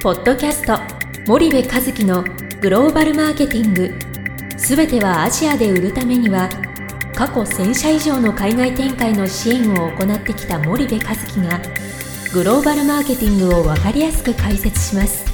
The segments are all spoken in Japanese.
ポッドキャスト森部和樹のグローバルマーケティング。すべてはアジアで売るためには過去1000社以上の海外展開の支援を行ってきた森部和樹がグローバルマーケティングを分かりやすく解説します。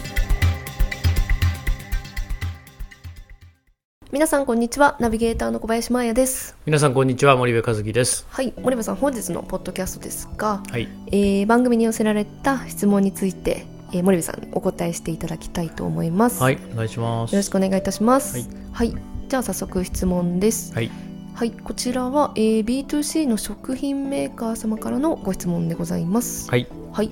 皆さんこんにちはナビゲーターの小林真彩です。皆さんこんにちは森部和樹です。はい森部さん本日のポッドキャストですが、はい。えー番組に寄せられた質問について、えー森部さんにお答えしていただきたいと思います、はいお願いします。よろしくお願いいたします。はい、はい、じゃあ早速質問です。はい。はいこちらは、えー B2C の食品メーカー様からのご質問でございます。はい。はい、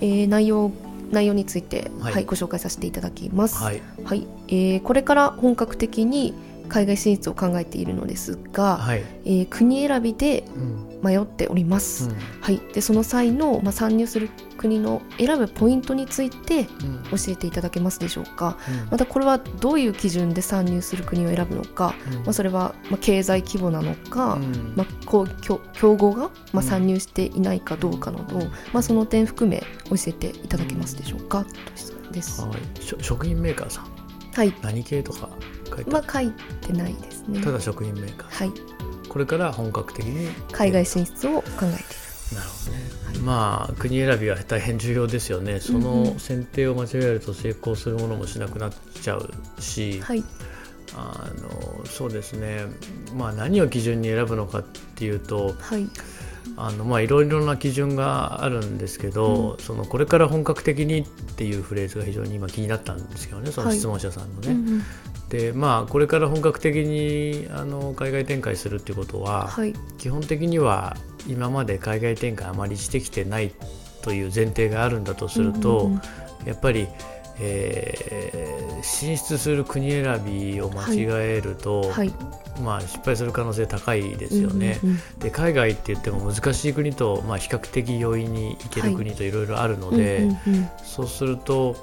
えー内容内容について、ははいいご紹介させていただきます。はい。はい、えーこれから本格的に海外進出を考えているのですが、はい。えー国選びでうん。迷っております、うん。はい、でその際の、まあ、参入する国の選ぶポイントについてうん。教えていただけますでしょうか。うん。またこれはどういう基準で参入する国を選ぶのか、うん。まあ、それは、まあ、経済規模なのか、うん。まあ、こう競競合が、まあ、うん。参入していないかどうかなど、まあ、その点含め教えていただけますでしょうか、と質問です。はい。食品メーカーさん。はい。何系とか書いてある。まあ書いてないですね。ただ食品メーカー。はい、これから本格的に。海外進出を考えている。なるほどね、まあ国選びは大変重要ですよね。そうんうん。の選定を間違えると成功するものもしなくなっちゃうし、はい、あのそうですね。まあ何を基準に選ぶのかっていうとはい、あのまあいろいろな基準があるんですけど、そのこれから本格的にっていうフレーズが非常に今気になったんですけどね。その質問者さんのね。うんうんでまあこれから本格的にあの海外展開するっていうことは、はい、基本的には今まで海外展開あまりしてきてないという前提があるんだとすると、うんうんうん。やっぱり、えー進出する国選びを間違えると、はい、まあ、失敗する可能性高いですよね。うんうんで海外って言っても難しい国と、まあ、比較的容易に行ける国といろいろあるのうんで、うんうん。そうすると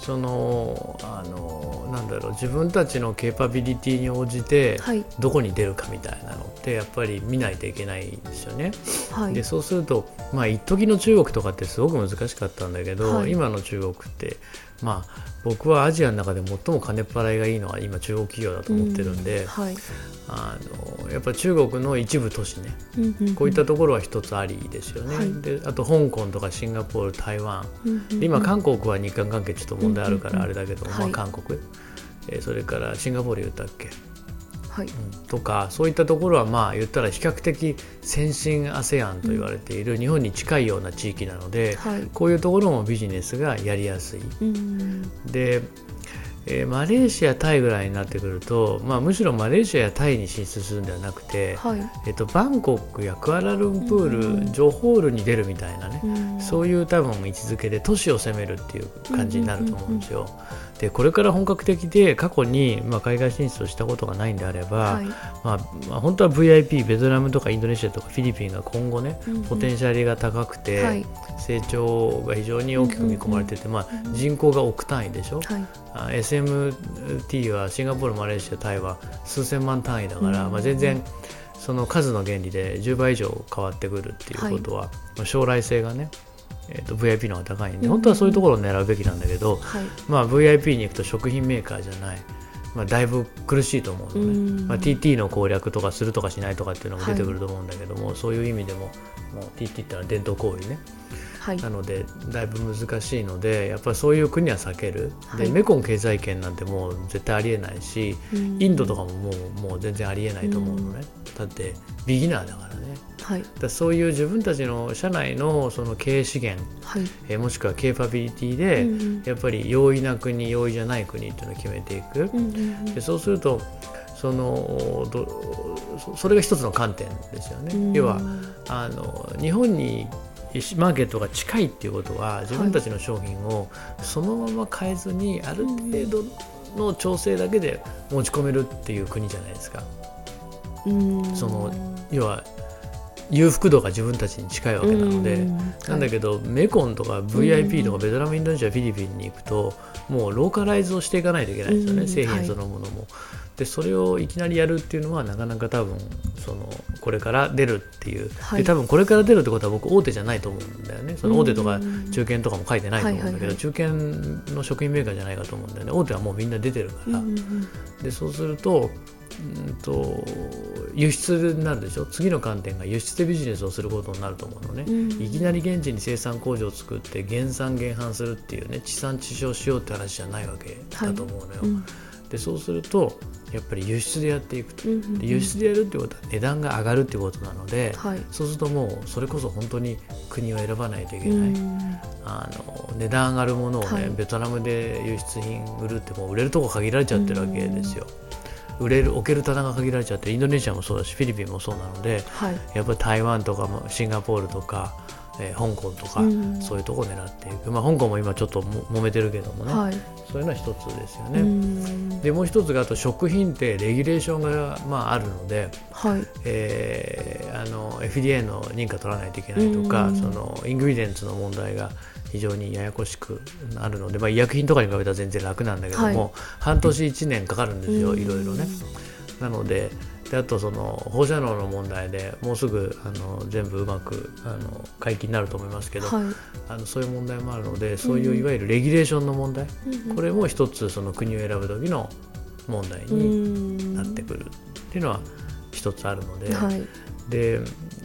そのあのなんだろう自分たちのケーパビリティに応じてはい、どこに出るかみたいなのってやっぱり見ないといけないんですよね。はい、でそうするとまあ一時の中国とかってすごく難しかったんだけど、はい。今の中国ってまあ僕はアジアの中で最も金っ払いがいいのは今中国企業だと思ってるんで、うはい、あのやっぱり中国の一部都市ねうんうんうん。こういったところは一つありですよね。はい。であと香港とかシンガポール台湾。うんうんうん。で今韓国は日韓関係ちょっと問題あるからあれだけど、はい。まあ、韓国、えーそれからシンガポール言ったっけ、はい、うん。とかそういったところはまあ言ったら比較的先進 ASEAN と言われている日本に近いような地域なので、はい、こういうところもビジネスがやりやすい。うん。で、えーマレーシアタイぐらいになってくると、まあ、むしろマレーシアやタイに進出するんではなくて、はい、えっと、バンコクやクアラルンプール、うんジョホールに出るみたいなね、うん。そういう多分位置づけで都市を攻めるっていう感じになると思うんですよ。でこれから本格的で過去に、まあ、海外進出をしたことがないんであれば、はい、まあまあ、本当は VIP ベトナムとかインドネシアとかフィリピンが今後ね、うんうん。ポテンシャルが高くて、はい、成長が非常に大きく見込まれてて、まあ、人口が億単位でしょ、はい、あ SMT はシンガポールマレーシアタイは数千万単位だから、うんまあ、全然その数の原理で10倍以上変わってくるっていうことは、まあ将来性がね、えー、と VIP の方が高いんで、うん本当はそういうところを狙うべきなんだけど、はい、まあ、VIP に行くと食品メーカーじゃない、まあ、だいぶ苦しいと思うのね、うん。まあ、TT の攻略とかするとかしないとかっていうのも出てくると思うんだけども、そういう意味でももう TT ってのは伝統行為ねはい、なのでだいぶ難しいのでやっぱりそういう国は避ける、はい。でメコン経済圏なんてもう絶対ありえないし、うん。インドとかももうもう全然ありえないと思うのね、だってビギナーだからね。はい、だそういう自分たちの社内のその経営資源、はい、えーもしくはケーパビリティで、うんうん。やっぱり容易な国容易じゃない国っていうのを決めていく、うんうんうん。でそうするとそのどそそれが一つの観点ですよね。うん。要はあの日本にマーケットが近いっていうことは自分たちの商品をそのまま変えずにある程度の調整だけで持ち込めるっていう国じゃないですか。うんその要は裕福度が自分たちに近いわけなので、うんなんだけど、メコンとか VIP とかベトナム、インドネシア、フィリピンに行くともうローカライズをしていかないといけないですよね、うん製品そのものも。でそれをいきなりやるっていうのはなかなか多分そのこれから出るっていう、はい。で多分これから出るってことは僕大手じゃないと思うんだよね。その大手とかうん中堅とかも書いてないと思うんだけど、はいはいはい。中堅の食品メーカーじゃないかと思うんだよね。大手はもうみんな出てるから、うん。でそうするとうんと輸出になるでしょ？次の観点が輸出でビジネスをすることになると思うのね、うん。いきなり現地に生産工場を作って減産減販するっていうね地産地消しようって話じゃないわけだと思うのよ、うん。でそうするとやっぱり輸出でやっていくと、うんうんで輸出でやるってことは値段が上がるってことなので、はい。そうするともうそれこそ本当に国を選ばないといけない、うん。あの値段上がるものをね、はい。ベトナムで輸出品売るってもう売れるとこ限られちゃってるわけですよ。売れる置ける棚が限られちゃってインドネシアもそうだしフィリピンもそうなのではい。やっぱり台湾とかもシンガポールとか、えー香港とか、うん。そういうとこを狙っていく、まあ、香港も今ちょっとも揉めてるけどもね、はい。そういうのは一つですようね。ん。でもう一つがあと食品ってレギュレーションが、まあ、あるので、はい。えーあの FDA の認可取らないといけないとか、うん。そのイングリデンツの問題が非常にややこしくなるので、まあ、医薬品とかに比べたら全然楽なんだけども、はい。半年1年かかるんですよ、うん。いろいろね。なのでであとその放射能の問題でもうすぐあの全部うまくあの解禁になると思いますけど、はい。あのそういう問題もあるのでそういういわゆるレギュレーションの問題、これも一つその国を選ぶ時の問題になってくるっていうのは一つあるので、はいで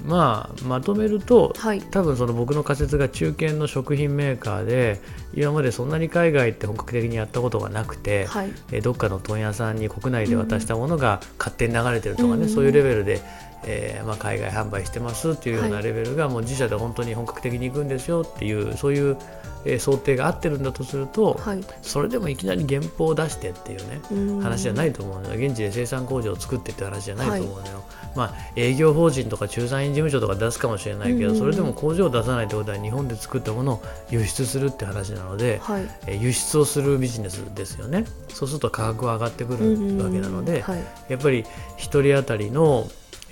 まあまとめるとはい。多分その僕の仮説が中堅の食品メーカーで今までそんなに海外って本格的にやったことがなくて、はい。えーどっかの問屋さんに国内で渡したものが勝手に流れてるとかね、うん。そういうレベルで、えーまあ、海外販売してますっていうようなはい。レベルがもう自社で本当に本格的に行くんですよっていうそういう、えー想定が合ってるんだとすると、はい。それでもいきなり原稿を出してっていうね、うん。話じゃないと思うのよ。現地で生産工場を作ってって話じゃないと思うのよ、まあ営業法人とか駐在員事務所とか出すかもしれないけど、うんそれでも工場を出さないってことは日本で作ったものを輸出するって話なので、はい。えー輸出をするビジネスですよね。そうすると価格は上がってくるわけなので、はい。やっぱり1人当たりの、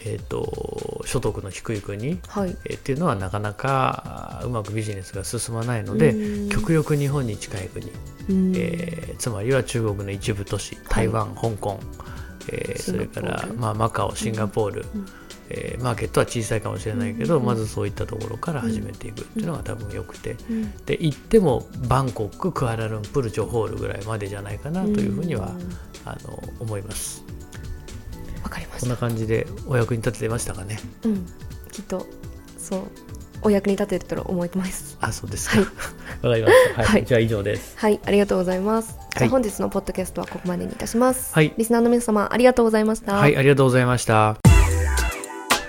えー、と所得の低い国、はい。えーっていうのはなかなかうまくビジネスが進まないので、うん。極力日本に近い国、うん。えーつまりは中国の一部都市台湾、香港、えーそれからまあ、マカオシンガポール、うんえーマーケットは小さいかもしれないけど、うん。まずそういったところから始めていくっていうのが多分よくて、うん。で行ってもバンコククアラルンプルジョホールぐらいまでじゃないかなというふうには、うん。あの思います。わかりまこんなした感じでお役に立ててましたかね？うん。きっとそうお役に立ててたら思います。あそうですか。はい。わかりました。はい、はい。じゃあ以上です。はいありがとうございます、じゃはい。あ本日のポッドキャストはここまでにいたします。はい。リスナーの皆様ありがとうございました。はいありがとうございました